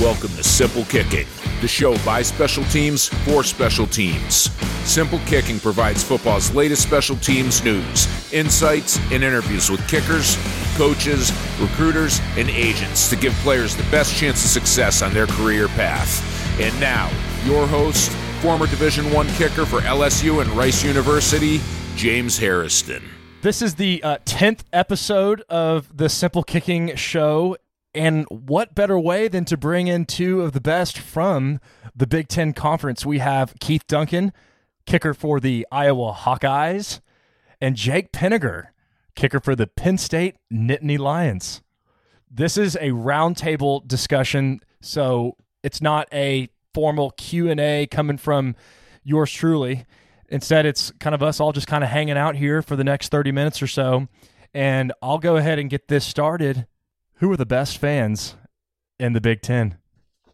Welcome to Simple Kicking, the show by special teams for special teams. Simple Kicking provides football's latest special teams news, insights, and interviews with kickers, coaches, recruiters, and agents to give players the best chance of success on their career path. And now, your host, former Division One kicker for LSU and Rice University, James Harrison. This is the uh, 10th episode of the Simple Kicking Show. And what better way than to bring in two of the best from the Big Ten Conference? We have Keith Duncan, kicker for the Iowa Hawkeyes, and Jake Pinegar, kicker for the Penn State Nittany Lions. This is a roundtable discussion, so it's not a formal Q&A coming from yours truly. Instead, it's kind of us all just kind of hanging out here for the next 30 minutes or so. And I'll go ahead and get this started who are the best fans in the Big Ten?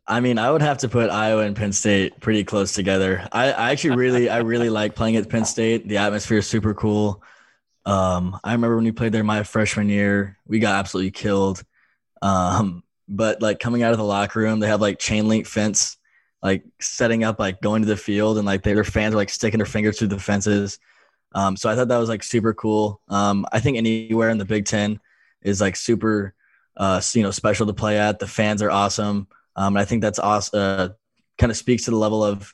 I mean, I would have to put Iowa and Penn State pretty close together. I, I actually really, I really like playing at Penn State. The atmosphere is super cool. Um, I remember when we played there my freshman year, we got absolutely killed. Um, but like coming out of the locker room, they have like chain link fence, like setting up, like going to the field, and like their fans are like sticking their fingers through the fences. Um, so I thought that was like super cool. Um, I think anywhere in the Big Ten is like super uh, you know, special to play at. The fans are awesome. Um, I think that's awesome. Uh, kind of speaks to the level of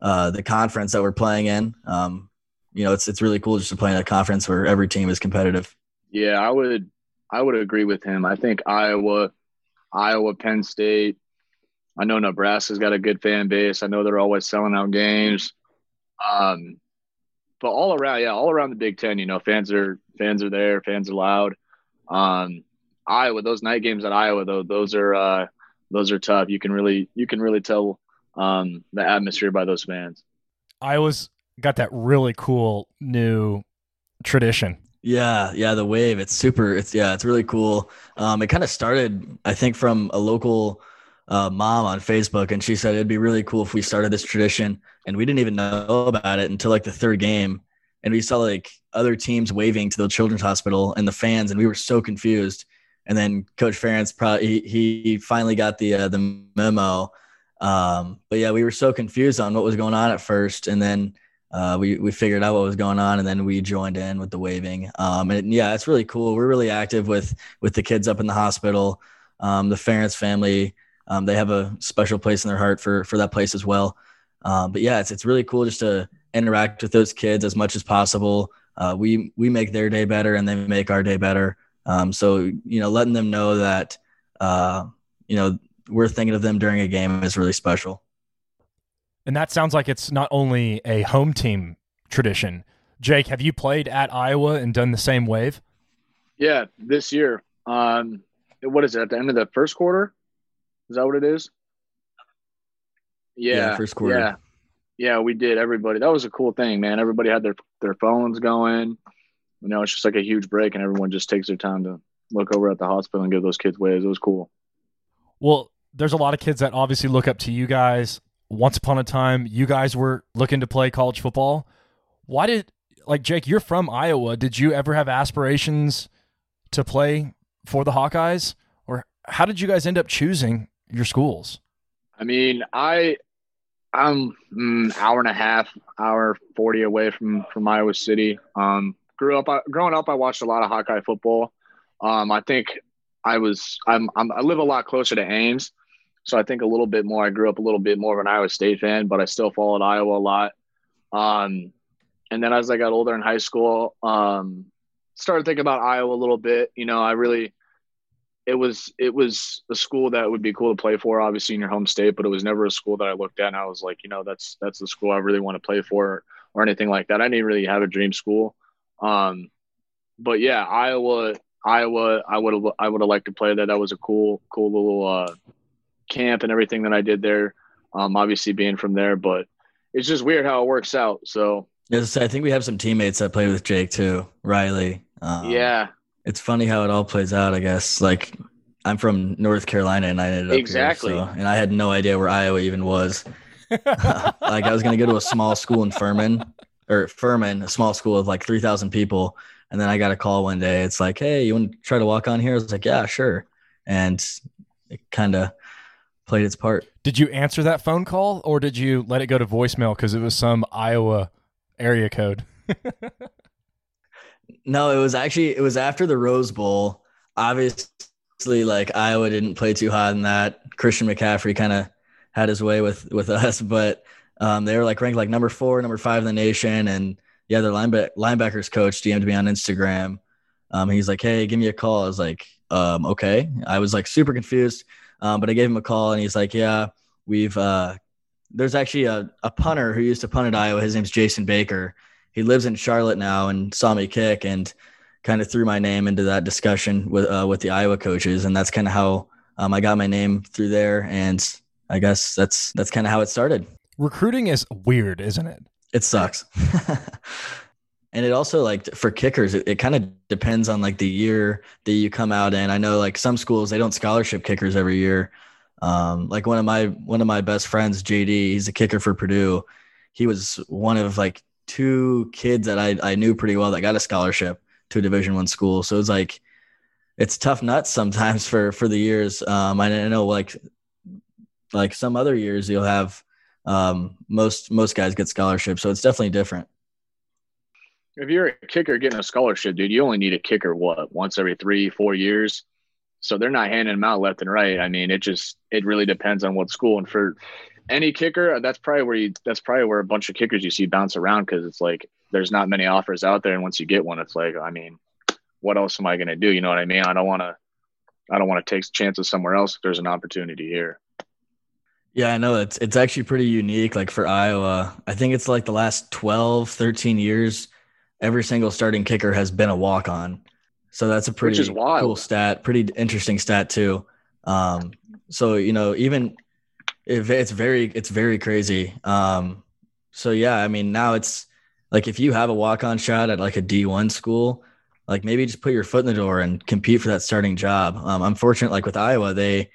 uh, the conference that we're playing in. Um, you know, it's it's really cool just to play in a conference where every team is competitive. Yeah, I would I would agree with him. I think Iowa, Iowa, Penn State. I know Nebraska's got a good fan base. I know they're always selling out games. Um, but all around, yeah, all around the Big Ten, you know, fans are fans are there, fans are loud. Um, Iowa, those night games at Iowa, though, those are uh, those are tough. You can really you can really tell um, the atmosphere by those fans. Iowa's got that really cool new tradition. Yeah, yeah, the wave. It's super. It's yeah, it's really cool. Um, it kind of started, I think, from a local uh, mom on Facebook, and she said it'd be really cool if we started this tradition. And we didn't even know about it until like the third game, and we saw like other teams waving to the children's hospital and the fans, and we were so confused and then Coach Ferentz probably he, he finally got the uh, the memo. Um, but yeah, we were so confused on what was going on at first, and then uh, we we figured out what was going on, and then we joined in with the waving. Um, and yeah, it's really cool. We're really active with with the kids up in the hospital. Um, the Ferentz family, um, they have a special place in their heart for for that place as well. Um, but yeah, it's it's really cool just to interact with those kids as much as possible. Uh, we we make their day better, and they make our day better. Um, so you know, letting them know that uh, you know we're thinking of them during a game is really special. And that sounds like it's not only a home team tradition. Jake, have you played at Iowa and done the same wave? Yeah, this year. Um, what is it at the end of the first quarter? Is that what it is? Yeah, yeah first quarter. Yeah, yeah, we did. Everybody, that was a cool thing, man. Everybody had their their phones going you know, it's just like a huge break, and everyone just takes their time to look over at the hospital and give those kids waves. It was cool. Well, there's a lot of kids that obviously look up to you guys. Once upon a time, you guys were looking to play college football. Why did like Jake? You're from Iowa. Did you ever have aspirations to play for the Hawkeyes, or how did you guys end up choosing your schools? I mean, I I'm an mm, hour and a half, hour forty away from from Iowa City. Um, grew up growing up. I watched a lot of Hawkeye football. Um, I think I was I'm, I'm I live a lot closer to Ames, so I think a little bit more. I grew up a little bit more of an Iowa State fan, but I still followed Iowa a lot. Um, and then as I got older in high school, um, started thinking about Iowa a little bit. You know, I really it was it was a school that would be cool to play for, obviously in your home state, but it was never a school that I looked at and I was like, you know, that's that's the school I really want to play for or anything like that. I didn't really have a dream school. Um, but yeah, Iowa, Iowa, I would have, I would have liked to play there. That was a cool, cool little uh, camp and everything that I did there. Um, obviously being from there, but it's just weird how it works out. So yes, I think we have some teammates that play with Jake too, Riley. Um, yeah, it's funny how it all plays out. I guess like I'm from North Carolina and I ended up exactly, here, so, and I had no idea where Iowa even was. like I was gonna go to a small school in Furman, or Furman, a small school of like 3,000 people. And then I got a call one day. It's like, hey, you want to try to walk on here? I was like, yeah, sure. And it kind of played its part. Did you answer that phone call or did you let it go to voicemail because it was some Iowa area code? no, it was actually it was after the Rose Bowl. Obviously, like Iowa didn't play too hot in that. Christian McCaffrey kind of had his way with with us, but um, they were like ranked like number four, number five in the nation, and yeah, their lineback linebackers coach DM'd me on Instagram. Um, he's like, "Hey, give me a call." I was like, um, "Okay." I was like super confused, um, but I gave him a call, and he's like, "Yeah, we've uh, there's actually a, a punter who used to punt at Iowa. His name's Jason Baker. He lives in Charlotte now and saw me kick and kind of threw my name into that discussion with uh, with the Iowa coaches, and that's kind of how um, I got my name through there. And I guess that's that's kind of how it started. Recruiting is weird, isn't it? It sucks. and it also like for kickers, it, it kind of depends on like the year that you come out in. I know like some schools they don't scholarship kickers every year. Um, like one of my one of my best friends, JD, he's a kicker for Purdue. He was one of like two kids that I, I knew pretty well that got a scholarship to a Division One school. So it's like it's tough nuts sometimes for for the years. Um, I know like like some other years you'll have um, most most guys get scholarships, so it's definitely different. If you're a kicker getting a scholarship, dude, you only need a kicker what once every three four years. So they're not handing them out left and right. I mean, it just it really depends on what school. And for any kicker, that's probably where you that's probably where a bunch of kickers you see bounce around because it's like there's not many offers out there, and once you get one, it's like I mean, what else am I going to do? You know what I mean? I don't want to I don't want to take chances somewhere else if there's an opportunity here. Yeah, I know it's it's actually pretty unique like for Iowa. I think it's like the last 12, 13 years every single starting kicker has been a walk-on. So that's a pretty cool stat, pretty interesting stat too. Um, so you know, even if it's very it's very crazy. Um, so yeah, I mean now it's like if you have a walk-on shot at like a D1 school, like maybe just put your foot in the door and compete for that starting job. Um, I'm fortunate like with Iowa, they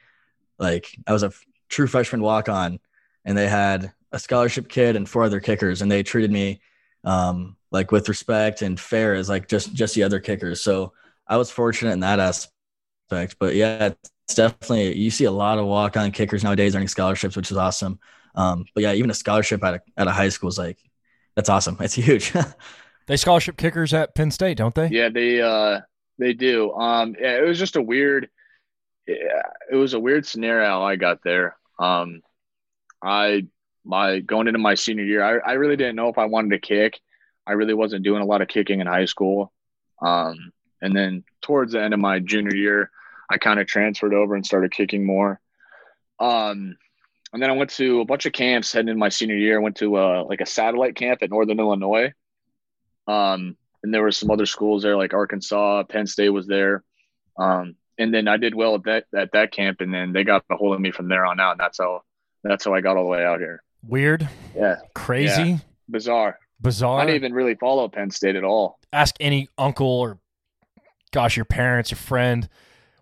like I was a true freshman walk on, and they had a scholarship kid and four other kickers, and they treated me um, like with respect and fair as like just just the other kickers. So I was fortunate in that aspect. But yeah, it's definitely you see a lot of walk on kickers nowadays earning scholarships, which is awesome. Um, but yeah, even a scholarship at a at a high school is like that's awesome. It's huge. they scholarship kickers at Penn State, don't they? Yeah, they uh they do. Um yeah, it was just a weird yeah, it was a weird scenario I got there. Um, I my going into my senior year, I, I really didn't know if I wanted to kick. I really wasn't doing a lot of kicking in high school. Um, and then towards the end of my junior year, I kind of transferred over and started kicking more. Um, and then I went to a bunch of camps heading in my senior year. I went to uh, like a satellite camp at Northern Illinois. Um, and there were some other schools there, like Arkansas, Penn State was there. Um, and then I did well at that at that camp, and then they got a hold of me from there on out. And that's how that's how I got all the way out here. Weird. Yeah. Crazy. Yeah. Bizarre. Bizarre. I didn't even really follow Penn State at all. Ask any uncle or, gosh, your parents, your friend.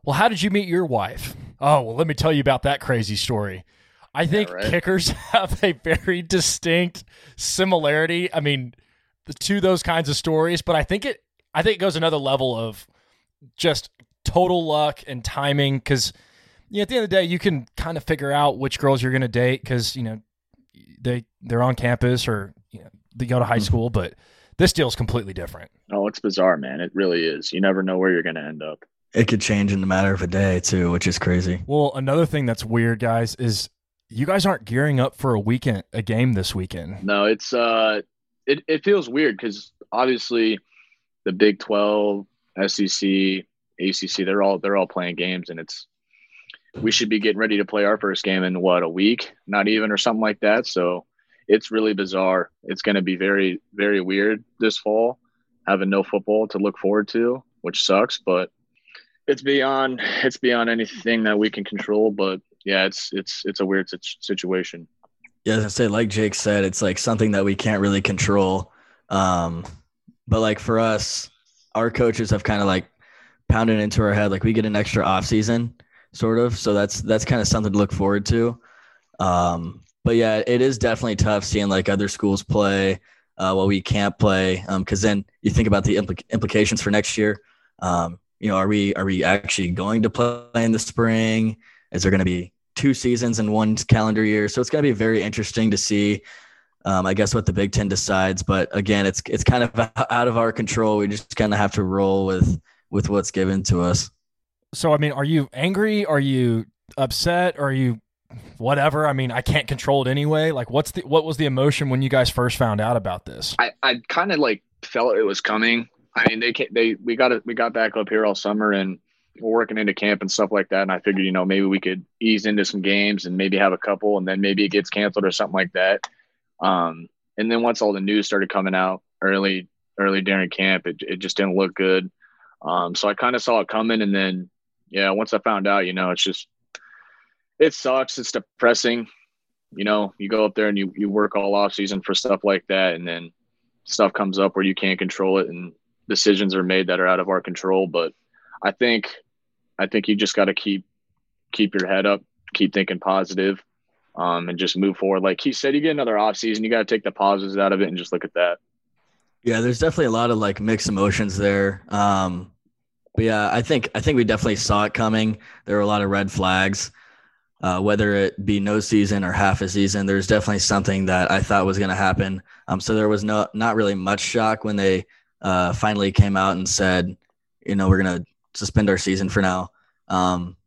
Well, how did you meet your wife? Oh, well, let me tell you about that crazy story. I think yeah, right? kickers have a very distinct similarity. I mean, to those kinds of stories, but I think it I think it goes another level of just total luck and timing because you know, at the end of the day, you can kind of figure out which girls you're going to date because you know they they're on campus or you know they go to high mm-hmm. school, but this deal is completely different. Oh, it's bizarre, man. It really is. You never know where you're going to end up. It could change in the matter of a day too, which is crazy. Well, another thing that's weird, guys, is you guys aren't gearing up for a weekend, a game this weekend. No, it's uh, it it feels weird because obviously the Big Twelve, SEC, ACC, they're all they're all playing games, and it's we should be getting ready to play our first game in what a week, not even or something like that. So it's really bizarre. It's going to be very very weird this fall, having no football to look forward to, which sucks, but it's beyond it's beyond anything that we can control. But yeah, it's it's it's a weird situation. Yeah, as I say, like Jake said, it's like something that we can't really control. Um, but like for us, our coaches have kind of like pounding into our head like we get an extra off season sort of so that's that's kind of something to look forward to um but yeah it is definitely tough seeing like other schools play uh while we can't play um because then you think about the impl- implications for next year um you know are we are we actually going to play in the spring is there going to be two seasons in one calendar year. So it's going to be very interesting to see. Um, I guess what the Big Ten decides, but again, it's it's kind of out of our control. We just kind of have to roll with with what's given to us. So, I mean, are you angry? Are you upset? Are you whatever? I mean, I can't control it anyway. Like, what's the what was the emotion when you guys first found out about this? I I kind of like felt it was coming. I mean, they they we got it we got back up here all summer and we're working into camp and stuff like that. And I figured, you know, maybe we could ease into some games and maybe have a couple, and then maybe it gets canceled or something like that. Um, and then once all the news started coming out early early during camp, it it just didn't look good. Um, so I kind of saw it coming, and then yeah, once I found out, you know, it's just it sucks. It's depressing. You know, you go up there and you you work all off season for stuff like that, and then stuff comes up where you can't control it, and decisions are made that are out of our control. But I think I think you just got to keep keep your head up, keep thinking positive, um, and just move forward. Like he said, you get another off season, you got to take the positives out of it and just look at that. Yeah, there's definitely a lot of like mixed emotions there. Um, but yeah, I think I think we definitely saw it coming. There were a lot of red flags. Uh, whether it be no season or half a season, there's definitely something that I thought was going to happen. Um, so there was no not really much shock when they uh, finally came out and said, you know, we're going to suspend our season for now. Um,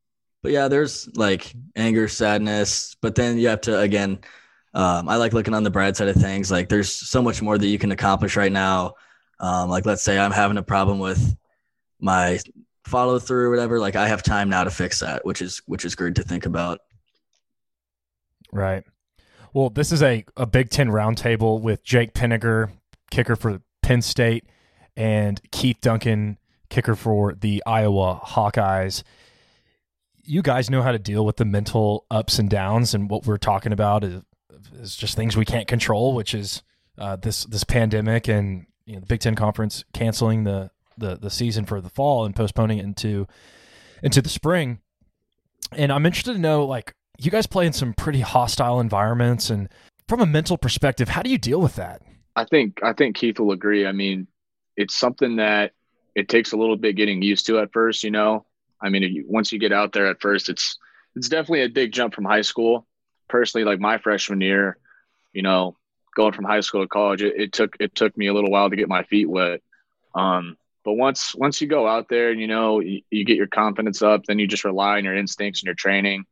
but yeah, there's like anger, sadness, but then you have to again. Um, I like looking on the bright side of things. Like there's so much more that you can accomplish right now. Um, like let's say I'm having a problem with my follow through or whatever. Like I have time now to fix that, which is which is great to think about. Right. Well, this is a, a Big Ten roundtable with Jake Pinegar, kicker for Penn State, and Keith Duncan, kicker for the Iowa Hawkeyes. You guys know how to deal with the mental ups and downs, and what we're talking about is, is just things we can't control, which is uh, this this pandemic and you know, the Big Ten conference canceling the, the the season for the fall and postponing it into into the spring. And I'm interested to know, like, you guys play in some pretty hostile environments, and from a mental perspective, how do you deal with that? I think I think Keith will agree. I mean, it's something that it takes a little bit getting used to at first. You know, I mean, you, once you get out there at first, it's it's definitely a big jump from high school. Personally, like my freshman year, you know, going from high school to college, it, it took it took me a little while to get my feet wet. Um, but once once you go out there and you know you, you, get your confidence up, then you just rely on your instincts and your training,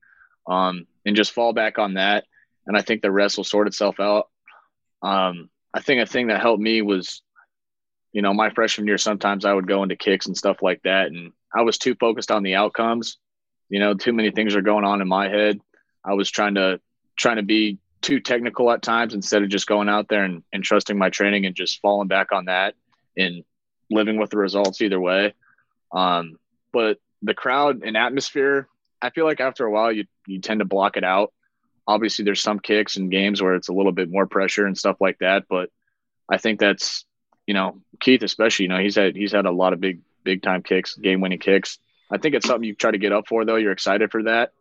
um, and just fall back on that. And I think the rest will sort itself out. Um, I think a thing that helped me was you know, my freshman year, sometimes I would go into kicks and stuff like that. And I was too focused on the outcomes. You know, too many things are going on in my head. I was trying to, trying to be too technical at times instead of just going out there and, and trusting my training and just falling back on that and living with the results either way. Um, but the crowd and atmosphere, I feel like after a while you, you tend to block it out. Obviously there's some kicks and games where it's a little bit more pressure and stuff like that, but I think that's you know, Keith especially, you know, he's had he's had a lot of big big time kicks, game winning kicks. I think it's something you try to get up for though. You're excited for that.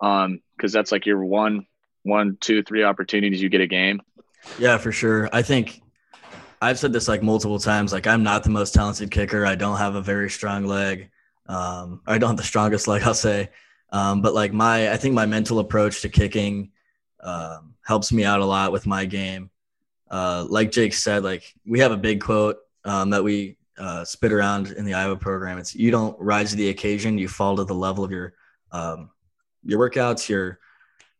Um, because that's like your one, one, two, three opportunities you get a game. Yeah, for sure. I think I've said this like multiple times. Like I'm not the most talented kicker. I don't have a very strong leg. Um, I don't have the strongest leg, I'll say. Um, but like my, I think my mental approach to kicking um, helps me out a lot with my game uh, like Jake said, like we have a big quote um, that we uh, spit around in the Iowa program. It's you don't rise to the occasion, you fall to the level of your um, your workouts, your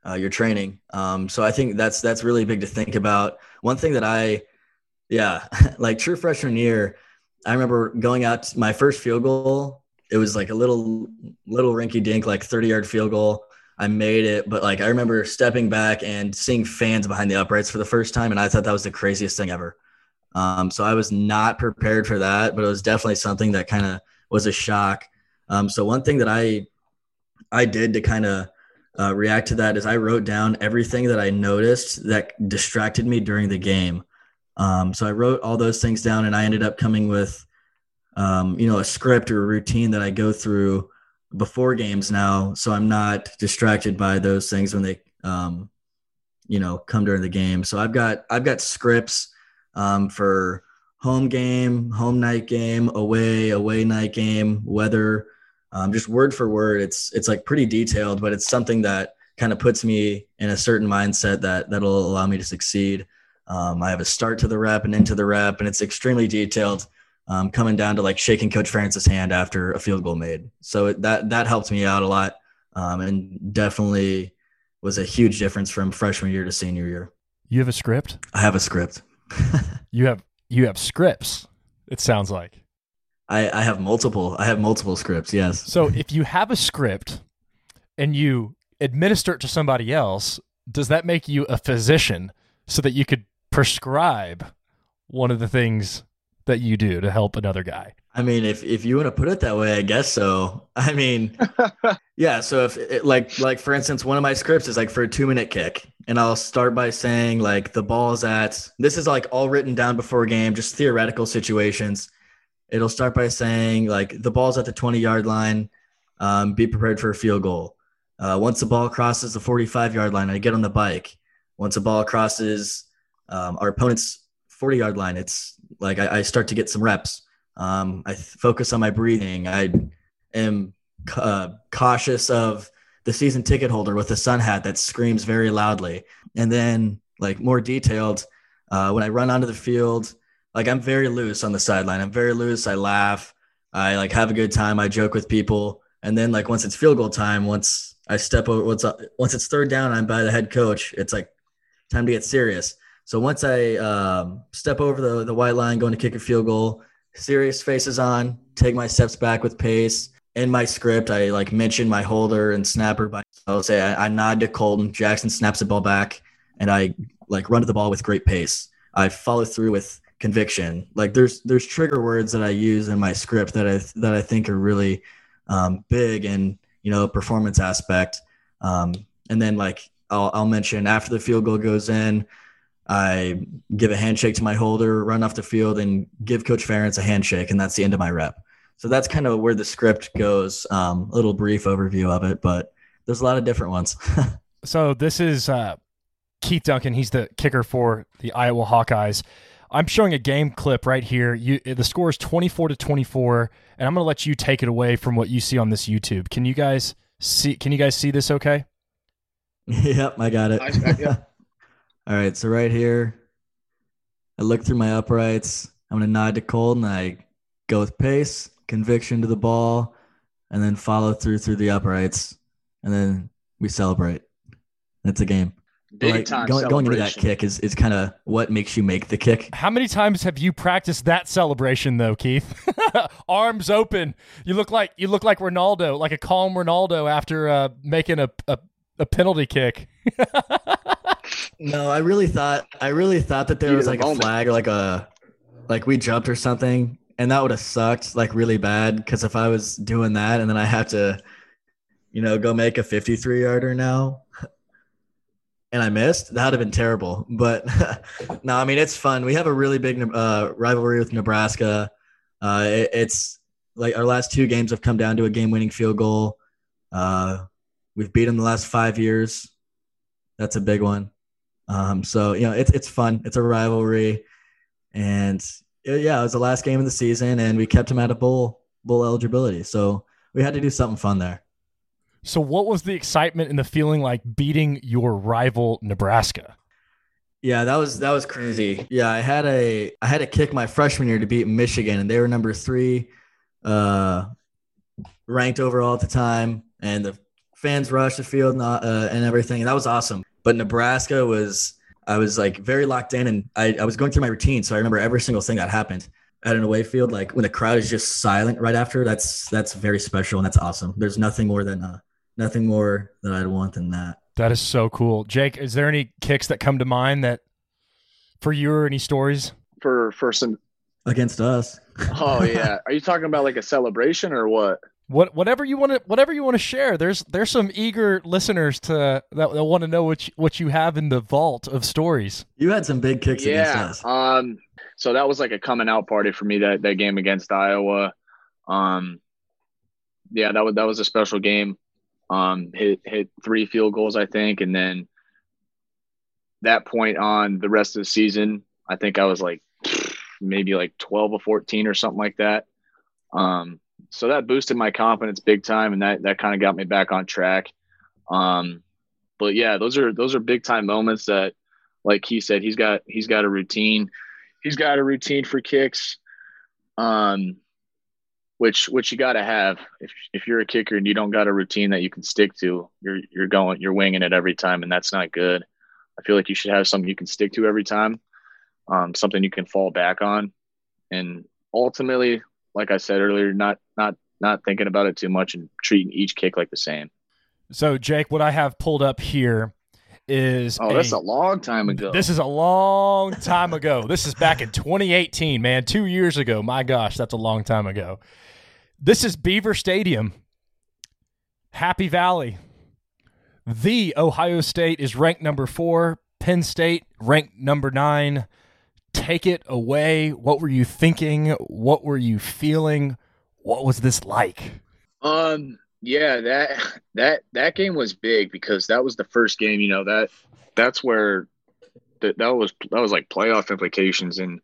uh, your training. Um, so I think that's that's really big to think about. One thing that I, yeah, like true freshman year, I remember going out to my first field goal. It was like a little little rinky dink, like thirty yard field goal. I made it, but like I remember stepping back and seeing fans behind the uprights for the first time, and I thought that was the craziest thing ever. Um, so I was not prepared for that, but it was definitely something that kind of was a shock. Um, so one thing that I I did to kind of uh, react to that is I wrote down everything that I noticed that distracted me during the game. Um, so I wrote all those things down, and I ended up coming with, um, you know, a script or a routine that I go through before games now, so I'm not distracted by those things when they, um, you know, come during the game. So I've got I've got scripts um, for home game, home night game, away, away night game, weather, um, just word for word. It's it's like pretty detailed, but it's something that kind of puts me in a certain mindset that that'll allow me to succeed. Um, I have a start to the rep and into the rep, and it's extremely detailed, um, coming down to like shaking Coach Ferentz' hand after a field goal made. So it, that that helped me out a lot, um, and definitely was a huge difference from freshman year to senior year. You have a script? I have a script. you have you have scripts. It sounds like. I, I have multiple. I have multiple scripts. Yes. So if you have a script and you administer it to somebody else, does that make you a physician so that you could prescribe one of the things that you do to help another guy? I mean, if if you want to put it that way, I guess so. I mean, yeah. So if it, like like for instance, one of my scripts is like for a two minute kick, and I'll start by saying like the ball's at. This is like all written down before a game, just theoretical situations. It'll start by saying like the ball's at the twenty yard line. Um, be prepared for a field goal. Uh, once the ball crosses the forty five yard line, I get on the bike. Once the ball crosses um, our opponent's forty yard line, it's like I, I start to get some reps um, I th- focus on my breathing. I am uh, cautious of the season ticket holder with a sun hat that screams very loudly. And then, like more detailed, uh, when I run onto the field, like I'm very loose on the sideline. I'm very loose. I laugh. I like have a good time. I joke with people. And then, like once it's field goal time, once I step over, once once it's third down, I'm by the head coach. It's like time to get serious. So once I um, step over the the white line, going to kick a field goal, serious faces on, take my steps back with pace. In my script, I like mention my holder and snapper. By I'll say I, I nod to Colten. Jackson snaps the ball back, and I like run to the ball with great pace. I follow through with conviction. Like there's there's trigger words that I use in my script that I that I think are really um, big and you know performance aspect. Um, and then like I'll, I'll mention after the field goal goes in, I give a handshake to my holder, run off the field, and give Coach Ferentz a handshake, and that's the end of my rep. So that's kind of where the script goes. Um, a little brief overview of it, but there's a lot of different ones. so this is uh, Keith Duncan. He's the kicker for the Iowa Hawkeyes. I'm showing a game clip right here. You, the score is 24 to 24, and I'm going to let you take it away from what you see on this YouTube. Can you guys see? Can you guys see this? Okay. yep, I got it. I, yeah. All right, so right here, I look through my uprights. I'm gonna nod to Colten. I go with pace, conviction to the ball, and then follow through through the uprights, and then we celebrate. It's a game. Big like, time going, going into that kick is, is kind of what makes you make the kick. How many times have you practiced that celebration though, Keith? Arms open. You look like you look like Ronaldo, like a calm Ronaldo after uh, making a, a a penalty kick. no, I really thought I really thought that there was like a flag or like a like we jumped or something, and that would have sucked like really bad. Because if I was doing that and then I have to, you know, go make a 53 yarder now, and I missed, that would have been terrible. But no, I mean it's fun. We have a really big uh, rivalry with Nebraska. Uh, it, it's like our last two games have come down to a game-winning field goal. Uh, we've beat them the last five years. That's a big one. Um, so you know, it's it's fun. It's a rivalry, and it, yeah, it was the last game of the season, and we kept him out of bowl bowl eligibility. So we had to do something fun there. So, what was the excitement and the feeling like beating your rival Nebraska? Yeah, that was that was crazy. Yeah, I had a I had to kick my freshman year to beat Michigan, and they were number three, uh, ranked overall at the time, and the fans rushed the field and, uh, and everything, and that was awesome. But Nebraska was, I was like very locked in, and I, I was going through my routine, so I remember every single thing that happened at an away field. Like when the crowd is just silent right after, that's that's very special and that's awesome. There's nothing more than uh, nothing more that I'd want than that. That is so cool, Jake. Is there any kicks that come to mind that for you or any stories for for some against us? oh yeah, are you talking about like a celebration or what? What whatever you want to whatever you want to share there's there's some eager listeners to that, that want to know what you, what you have in the vault of stories. You had some big kicks yeah, against us. um so that was like a coming out party for me that that game against iowa. Um yeah that was that was a special game. Um hit hit three field goals i think and then that point on the rest of the season i think i was like maybe like 12 or 14 or something like that. Um so that boosted my confidence big time, and that that kind of got me back on track. Um, but yeah, those are those are big time moments that, like he said, he's got he's got a routine. He's got a routine for kicks, um, which which you got to have. If if you're a kicker and you don't got a routine that you can stick to, you're you're going you're winging it every time, and that's not good. I feel like you should have something you can stick to every time, um, something you can fall back on, and ultimately, like I said earlier, not not not thinking about it too much and treating each kick like the same. So, Jake, what I have pulled up here is oh, that's a long time ago. This is a long time ago. this is back in 2018, man, two years ago. My gosh, that's a long time ago. This is Beaver Stadium, Happy Valley. The Ohio State is ranked number four. Penn State ranked number nine. Take it away. What were you thinking? What were you feeling? What was this like? Um, yeah, that that that game was big because that was the first game. You know that that's where that that was that was like playoff implications, and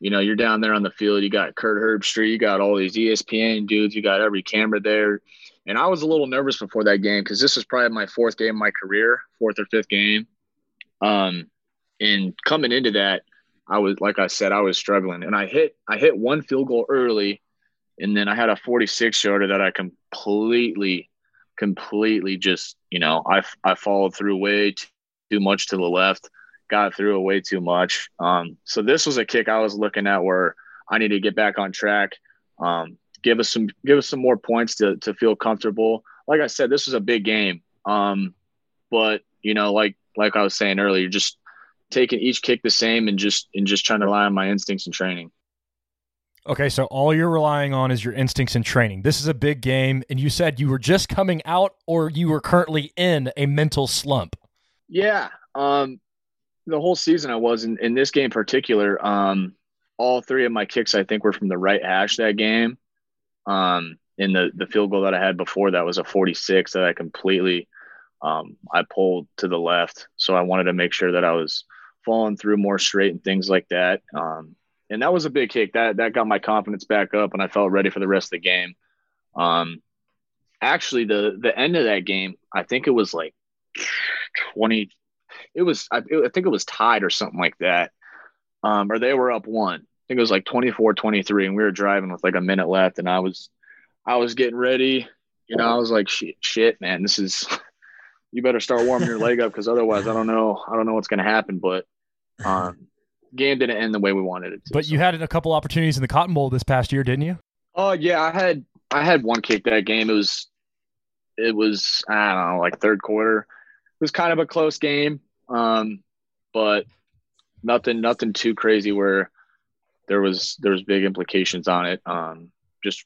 you know you're down there on the field. You got Kirk Herbstreit, you got all these ESPN dudes, you got every camera there, and I was a little nervous before that game because this was probably my fourth game of my career, fourth or fifth game. Um, and coming into that, I was like I said, I was struggling, and I hit I hit one field goal early and then I had a 46 yarder that I completely, completely just, you know, I, I followed through way too, much to the left, got through it way too much. Um, so this was a kick I was looking at where I need to get back on track. Um, give us some, give us some more points to, to feel comfortable. Like I said, this was a big game. Um, but you know, like, like I was saying earlier, just taking each kick the same and just, and just trying to rely on my instincts and training. Okay, so all you're relying on is your instincts and training. This is a big game, and you said you were just coming out or you were currently in a mental slump. Yeah. Um, the whole season I was in, in this game in particular. Um, all three of my kicks I think were from the right hash that game. Um, in the the field goal that I had before that was a 46 that I completely um, I pulled to the left. So I wanted to make sure that I was falling through more straight and things like that. Um, and that was a big kick. That that got my confidence back up, and I felt ready for the rest of the game. Um, actually, the the end of that game, I think it was like twenty. It was I, I think it was tied or something like that, um, or they were up one. I think it was like 24-23, and we were driving with like a minute left, and I was I was getting ready. You know, I was like, shit, shit, man, this is. You better start warming your leg up because otherwise, I don't know. I don't know what's going to happen. But um, game didn't end the way we wanted it to. But so. you had a couple opportunities in the Cotton Bowl this past year, didn't you? Oh yeah, I had I had one kick that game. It was it was I don't know like third quarter. It was kind of a close game, um, but nothing nothing too crazy where there was there was big implications on it. Um, just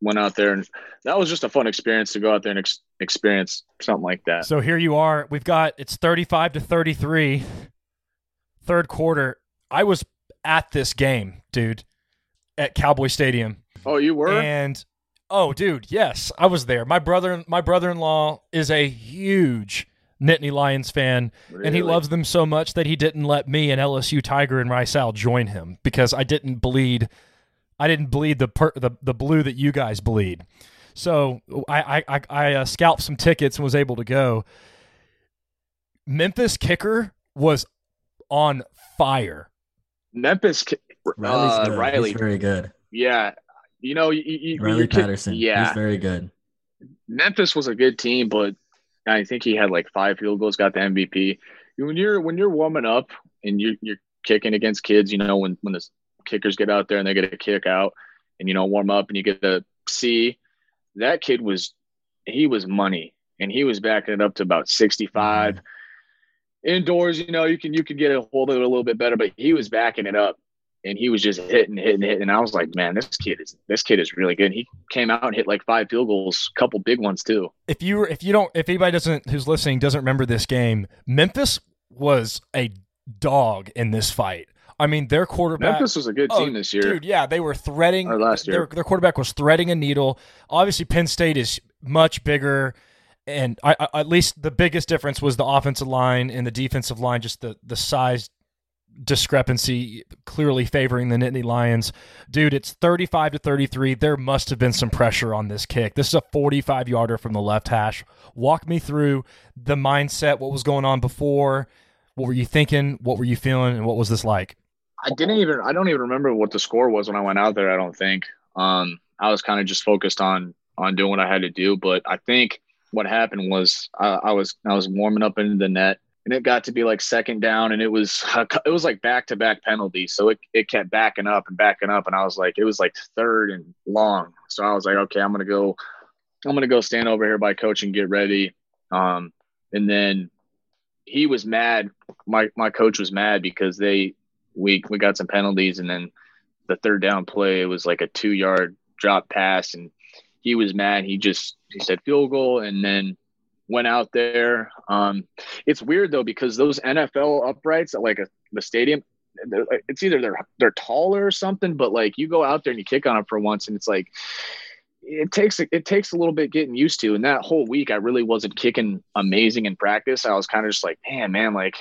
went out there and that was just a fun experience to go out there and ex- experience something like that. So here you are. We've got it's 35 to 33 third quarter I was at this game, dude, at Cowboy Stadium. Oh, you were? And oh, dude, yes, I was there. My brother, my brother-in-law is a huge Nittany Lions fan, really? and he loves them so much that he didn't let me and LSU Tiger and Rice Owl join him because I didn't bleed. I didn't bleed the per, the the blue that you guys bleed. So I I I uh, scalped some tickets and was able to go. Memphis kicker was on fire. Memphis, uh, Riley, He's very good. Yeah, you know, you, you, Riley Patterson. Yeah, he's very good. Memphis was a good team, but I think he had like five field goals, got the MVP. When you're when you're warming up and you're you're kicking against kids, you know, when when the kickers get out there and they get a kick out, and you know warm up and you get to see that kid was he was money and he was backing it up to about 65. Mm-hmm indoors, you know, you can you can get a hold of it a little bit better, but he was backing it up and he was just hitting, hitting, hitting. And I was like, man, this kid is this kid is really good. He came out and hit like five field goals, a couple big ones too. If you if you don't if anybody doesn't who's listening doesn't remember this game, Memphis was a dog in this fight. I mean, their quarterback. Memphis was a good oh, team oh, this year, dude. Yeah, they were threading. Or last year, their, their quarterback was threading a needle. Obviously, Penn State is much bigger and I, I, at least the biggest difference was the offensive line and the defensive line, just the the size discrepancy clearly favoring the Nittany Lions. Dude, it's 35 to 33. There must have been some pressure on this kick. This is a 45 yarder from the left hash. Walk me through the mindset, what was going on before, what were you thinking, what were you feeling, and what was this like? I didn't even I don't even remember what the score was when I went out there, I don't think. Um I was kind of just focused on on doing what I had to do, but I think what happened was I, I was I was warming up into the net and it got to be like second down and it was it was like back to back penalties so it, it kept backing up and backing up and i was like it was like third and long. So i was like okay i'm gonna go i'm gonna go stand over here by coach and get ready. Um and then he was mad my my coach was mad because they we we got some penalties and then the third down play was like a two yard drop pass and he was mad he just he said field goal and then went out there. Um, it's weird though because those NFL uprights at like a, the stadium, it's either they're they're taller or something, but like you go out there and you kick on them for once, and it's like it takes it takes a little bit getting used to. And that whole week, I really wasn't kicking amazing in practice. I was kind of just like, man, man, like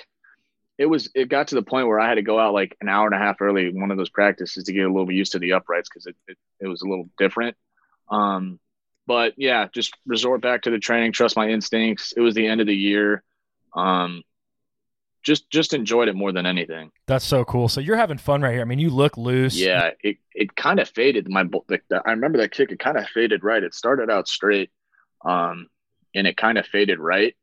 it was. It got to the point where I had to go out like an hour and a half early one of those practices to get a little bit used to the uprights because it, it it was a little different. Um, but yeah, just resort back to the training, trust my instincts. It was the end of the year. Um, just just enjoyed it more than anything. That's so cool. So you're having fun right here. I mean, you look loose. Yeah, it it kind of faded. My the, the, I remember that kick. It kind of faded right. It started out straight, um, and it kind of faded right,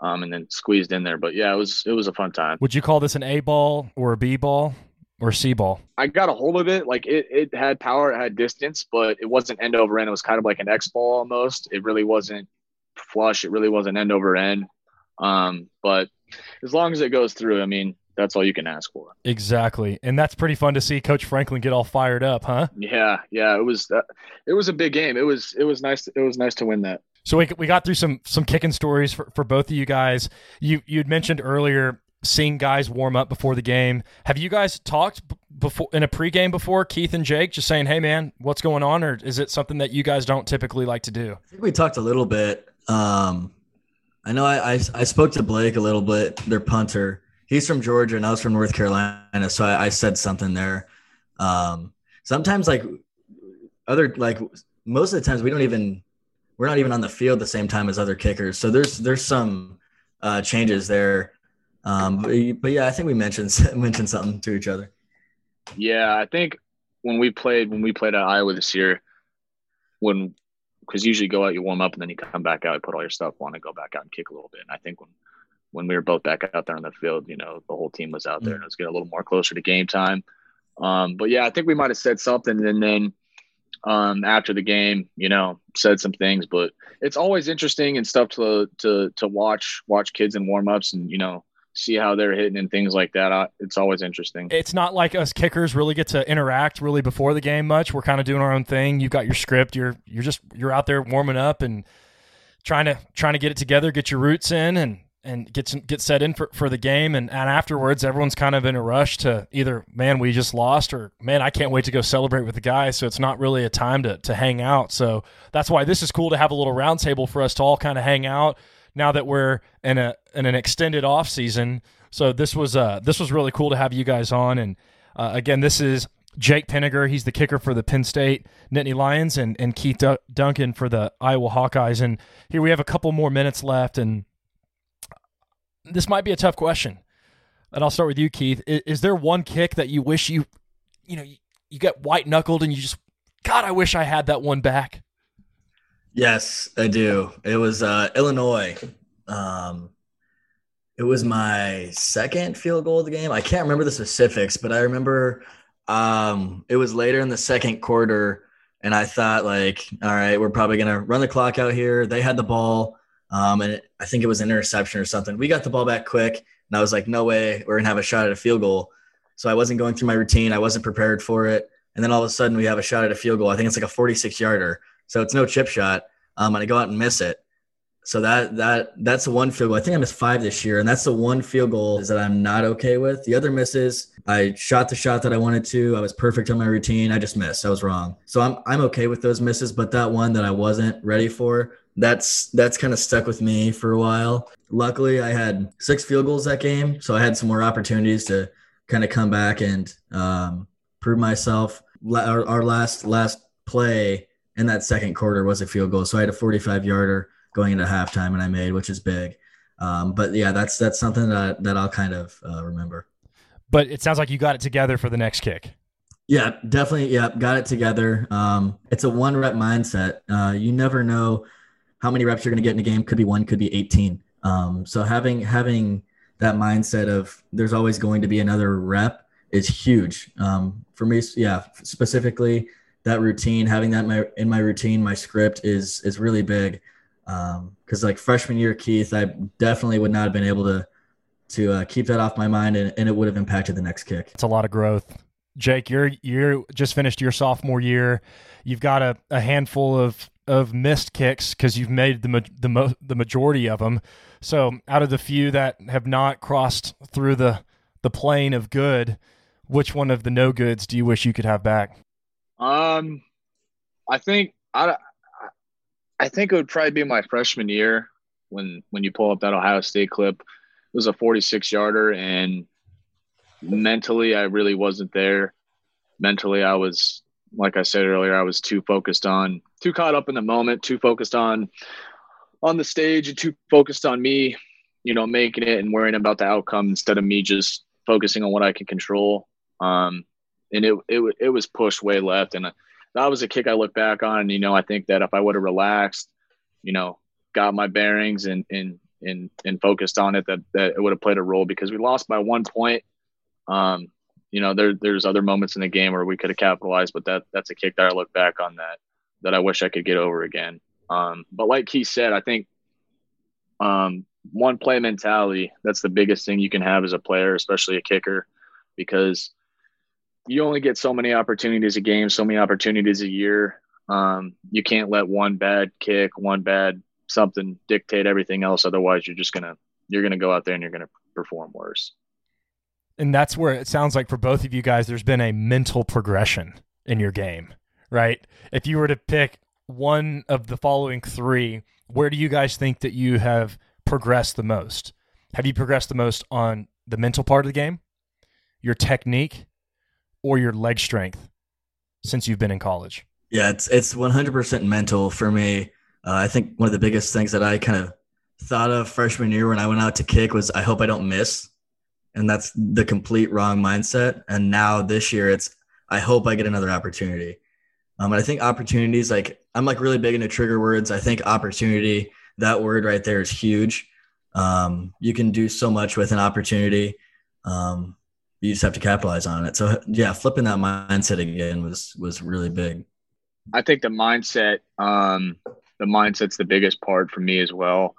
um, and then squeezed in there. But yeah, it was it was a fun time. Would you call this an A ball or a B ball? Or C ball? I got a hold of it. Like it, it had power, it had distance, but it wasn't end over end. It was kind of like an X ball almost. It really wasn't flush. It really wasn't end over end. Um, but as long as it goes through, I mean, that's all you can ask for. Exactly, and that's pretty fun to see Coach Franklin get all fired up, huh? Yeah, yeah. It was uh, it was a big game. It was it was nice. It was nice to win that. So we, we got through some some kicking stories for, for both of you guys. You you'd mentioned earlier seeing guys warm up before the game. Have you guys talked before in a pregame before, Keith and Jake, just saying, "Hey, man, what's going on?" Or is it something that you guys don't typically like to do? I think we talked a little bit. Um, I know I, I, I spoke to Blake a little bit, their punter. He's from Georgia and I was from North Carolina, so I, I said something there. Um, sometimes like other like most of the times we don't even we're not even on the field the same time as other kickers. So there's there's some uh, changes there. Um, but, but, yeah, I think we mentioned mentioned something to each other. Yeah, I think when we played when we played at Iowa this year, when because usually you go out, you warm up, and then you come back out, put all your stuff on, and go back out and kick a little bit. And I think when when we were both back out there on the field, you know, the whole team was out there, mm-hmm. and it was getting a little more closer to game time. Um, but yeah, I think we might have said something, and then um, after the game, you know, said some things. But it's always interesting and stuff to to to watch watch kids in warm ups, and you know see how they're hitting and things like that. Uh, it's always interesting. It's not like us kickers really get to interact really before the game much. We're kind of doing our own thing. You've got your script. You're you're just you're out there warming up and trying to trying to get it together, get your roots in, and and get get set in for, for the game. And, and afterwards, everyone's kind of in a rush to either man we just lost or man I can't wait to go celebrate with the guys. So it's not really a time to to hang out. So that's why this is cool to have a little roundtable for us to all kind of hang out now that we're in a in an extended off season. So this was uh this was really cool to have you guys on. And uh, again, this is Jake Pinegar. He's the kicker for the Penn State Nittany Lions, and and Keith Duncan for the Iowa Hawkeyes. And here we have a couple more minutes left, and this might be a tough question. And I'll start with you, Keith. Is, is there one kick that you wish you, you know, you, you get white knuckled and you just, God, I wish I had that one back. Yes, I do. It was uh, Illinois. Um, it was my second field goal of the game. I can't remember the specifics, but I remember um, it was later in the second quarter, and I thought like, all right, we're probably gonna run the clock out here. They had the ball, um, and it, I think it was an interception or something. We got the ball back quick, and I was like, no way, we're gonna have a shot at a field goal. So I wasn't going through my routine. I wasn't prepared for it, and then all of a sudden we have a shot at a field goal. I think it's like a 46 yarder. So it's no chip shot. Um, and I go out and miss it. So that that that's the one field goal. I think I missed five this year, and that's the one field goal that I'm not okay with. The other misses, I shot the shot that I wanted to. I was perfect on my routine. I just missed. I was wrong. So I'm I'm okay with those misses, but that one that I wasn't ready for, that's that's kind of stuck with me for a while. Luckily, I had six field goals that game, so I had some more opportunities to kind of come back and um, prove myself. Our, our last last play in that second quarter was a field goal, so I had a 45 yarder going into halftime, and I made, which is big. Um, but yeah, that's that's something that that I'll kind of uh, remember. But it sounds like you got it together for the next kick. Yeah, definitely. Yeah, got it together. Um, it's a one rep mindset. Uh, you never know how many reps you're going to get in a game. Could be one, could be 18. Um, so having having that mindset of there's always going to be another rep is huge. Um, for me, yeah, specifically that routine, having that in my, in my routine, my script is is really big. Because um, like freshman year, Keith, I definitely would not have been able to to uh, keep that off my mind, and, and it would have impacted the next kick. It's a lot of growth. Jake, you're you're just finished your sophomore year. You've got a, a handful of of missed kicks because you've made the the mo- the majority of them. So out of the few that have not crossed through the the plane of good, which one of the no goods do you wish you could have back? Um, I think I I think it would probably be my freshman year when when you pull up that Ohio State clip. It was a 46 yarder, and mentally I really wasn't there. Mentally, I was like I said earlier, I was too focused on, too caught up in the moment, too focused on on the stage, and too focused on me, you know, making it and worrying about the outcome instead of me just focusing on what I can control. Um, and it it it was pushed way left, and that was a kick I look back on. And you know, I think that if I would have relaxed, you know, got my bearings and and and and focused on it, that that it would have played a role because we lost by one point. Um, you know, there there's other moments in the game where we could have capitalized, but that that's a kick that I look back on that that I wish I could get over again. Um, but like he said, I think um, one play mentality that's the biggest thing you can have as a player, especially a kicker, because you only get so many opportunities a game, so many opportunities a year. Um, you can't let one bad kick, one bad something dictate everything else. Otherwise, you're just gonna you're gonna go out there and you're gonna perform worse and that's where it sounds like for both of you guys, there's been a mental progression in your game, right? If you were to pick one of the following three, where do you guys think that you have progressed the most? Have you progressed the most on the mental part of the game, your technique, or your leg strength since you've been in college? Yeah, it's it's 100% mental for me. Uh, I think one of the biggest things that I kind of thought of freshman year when I went out to kick was I hope I don't miss and that's the complete wrong mindset. And now this year, it's I hope I get another opportunity. Um, and I think opportunities, like I'm like really big into trigger words. I think opportunity, that word right there is huge. Um, you can do so much with an opportunity. Um, you just have to capitalize on it. So yeah, flipping that mindset again was was really big. I think the mindset, um, the mindset's the biggest part for me as well.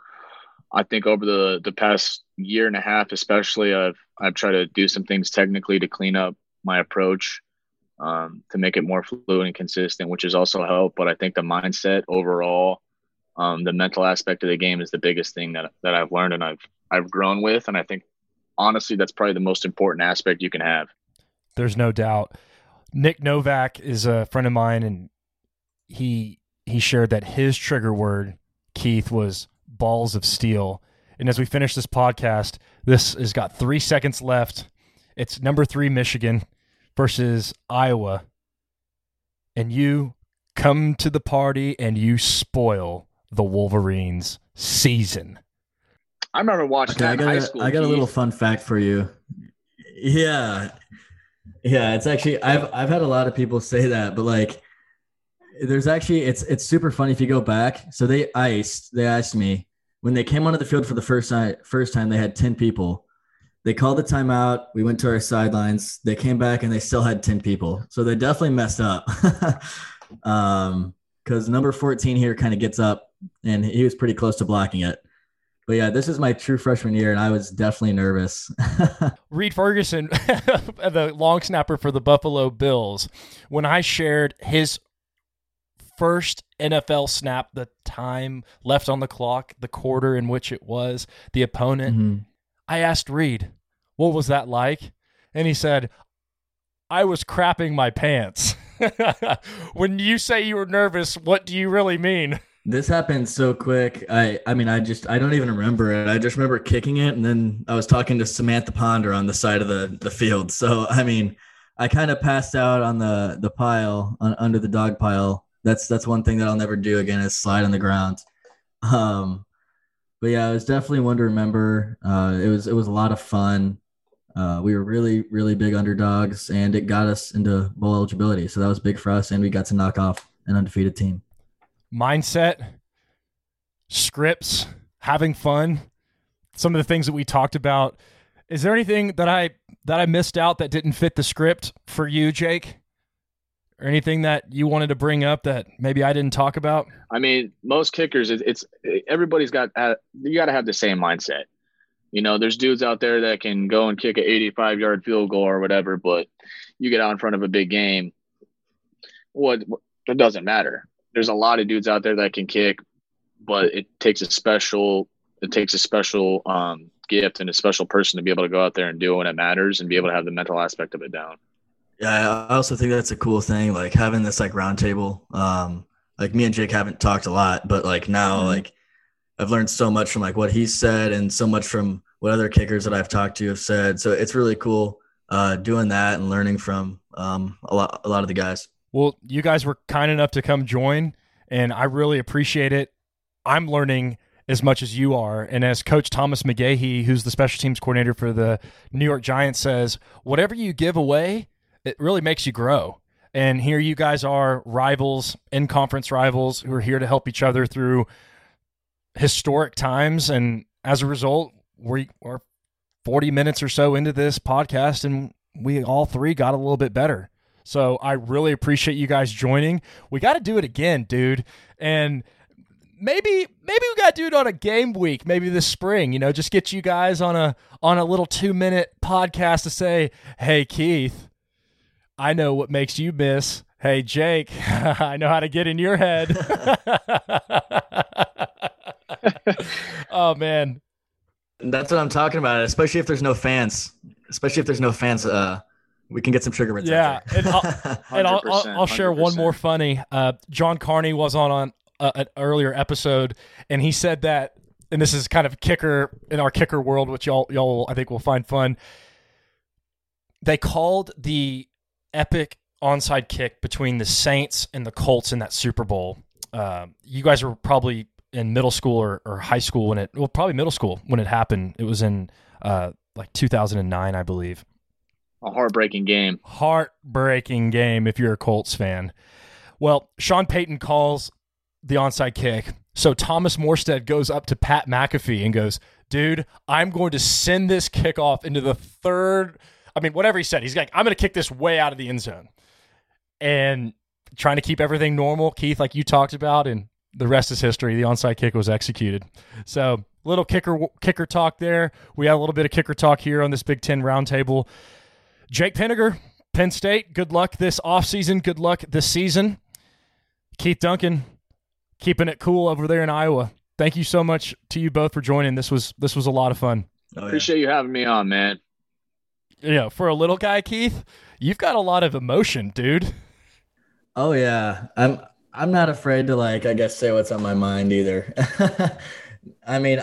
I think over the the past year and a half, especially, I've I've tried to do some things technically to clean up my approach, um, to make it more fluid and consistent, which has also helped. But I think the mindset overall, um, the mental aspect of the game is the biggest thing that that I've learned and I've I've grown with, and I think honestly that's probably the most important aspect you can have. There's no doubt. Nick Novak is a friend of mine, and he he shared that his trigger word, Keith, was balls of steel. And as we finish this podcast, this has got three seconds left. It's number three Michigan versus Iowa. And you come to the party and you spoil the Wolverines season. I remember watching okay, I got, high school. I got a little fun fact for you. Yeah. Yeah, it's actually I've I've had a lot of people say that, but like there's actually it's it's super funny if you go back. So they iced they asked me when they came onto the field for the first time. First time they had ten people. They called the timeout. We went to our sidelines. They came back and they still had ten people. So they definitely messed up. um, because number fourteen here kind of gets up and he was pretty close to blocking it. But yeah, this is my true freshman year, and I was definitely nervous. Reid Ferguson, the long snapper for the Buffalo Bills, when I shared his first NFL snap, the time left on the clock, the quarter in which it was, the opponent. Mm-hmm. I asked Reid, what was that like? And he said, I was crapping my pants. when you say you were nervous, what do you really mean? This happened so quick. I I mean, I just I don't even remember it. I just remember kicking it, and then I was talking to Samantha Ponder on the side of the the field. So I mean, I kind of passed out on the the pile on, under the dog pile. That's that's one thing that I'll never do again is slide on the ground. Um, but yeah, it was definitely one to remember. Uh, it was it was a lot of fun. Uh, we were really really big underdogs, and it got us into bowl eligibility. So that was big for us, and we got to knock off an undefeated team mindset, scripts, having fun, some of the things that we talked about. Is there anything that I that I missed out that didn't fit the script for you, Jake? Or anything that you wanted to bring up that maybe I didn't talk about? I mean, most kickers, it, it's everybody's got uh, you got to have the same mindset. You know, there's dudes out there that can go and kick an 85 yard field goal or whatever, but you get out in front of a big game, what it doesn't matter there's a lot of dudes out there that can kick, but it takes a special it takes a special um, gift and a special person to be able to go out there and do it when it matters and be able to have the mental aspect of it down. Yeah, I also think that's a cool thing, like having this like roundtable. Um, like me and Jake haven't talked a lot, but like now, mm-hmm. like I've learned so much from like what he said and so much from what other kickers that I've talked to have said. So it's really cool uh, doing that and learning from um, a lot a lot of the guys. Well, you guys were kind enough to come join, and I really appreciate it. I'm learning as much as you are. And as Coach Thomas McGaughey, who's the special teams coordinator for the New York Giants, says, whatever you give away, it really makes you grow. And here you guys are, rivals, in conference rivals, who are here to help each other through historic times. And as a result, we are 40 minutes or so into this podcast, and we all three got a little bit better. So I really appreciate you guys joining. We got to do it again, dude. And maybe maybe we got to do it on a game week, maybe this spring. You know, just get you guys on a on a little two minute podcast to say, "Hey, Keith, I know what makes you miss." Hey, Jake, I know how to get in your head. oh man, that's what I'm talking about. Especially if there's no fans. Especially if there's no fans. Uh, we can get some sugar mints. Yeah, and I'll, and I'll, I'll, I'll, share one more funny. Uh, John Carney was on on uh, an earlier episode, and he said that, and this is kind of kicker in our kicker world, which y'all y'all I think will find fun. They called the epic onside kick between the Saints and the Colts in that Super Bowl. Uh, you guys were probably in middle school or, or, high school when it well probably middle school when it happened. It was in uh, like 2009, I believe a heartbreaking game. Heartbreaking game if you're a Colts fan. Well, Sean Payton calls the onside kick. So Thomas Morstead goes up to Pat McAfee and goes, dude, I'm going to send this kickoff into the third. I mean, whatever he said, he's like, I'm going to kick this way out of the end zone. And trying to keep everything normal, Keith, like you talked about, and the rest is history. The onside kick was executed. So little kicker kicker talk there. We had a little bit of kicker talk here on this Big Ten roundtable. Jake Pinegar, Penn State, good luck this offseason. Good luck this season. Keith Duncan, keeping it cool over there in Iowa. Thank you so much to you both for joining. This was this was a lot of fun. Oh, yeah. Appreciate you having me on, man. You know, for a little guy, Keith, you've got a lot of emotion, dude. Oh yeah. I'm I'm not afraid to like I guess say what's on my mind either. I mean,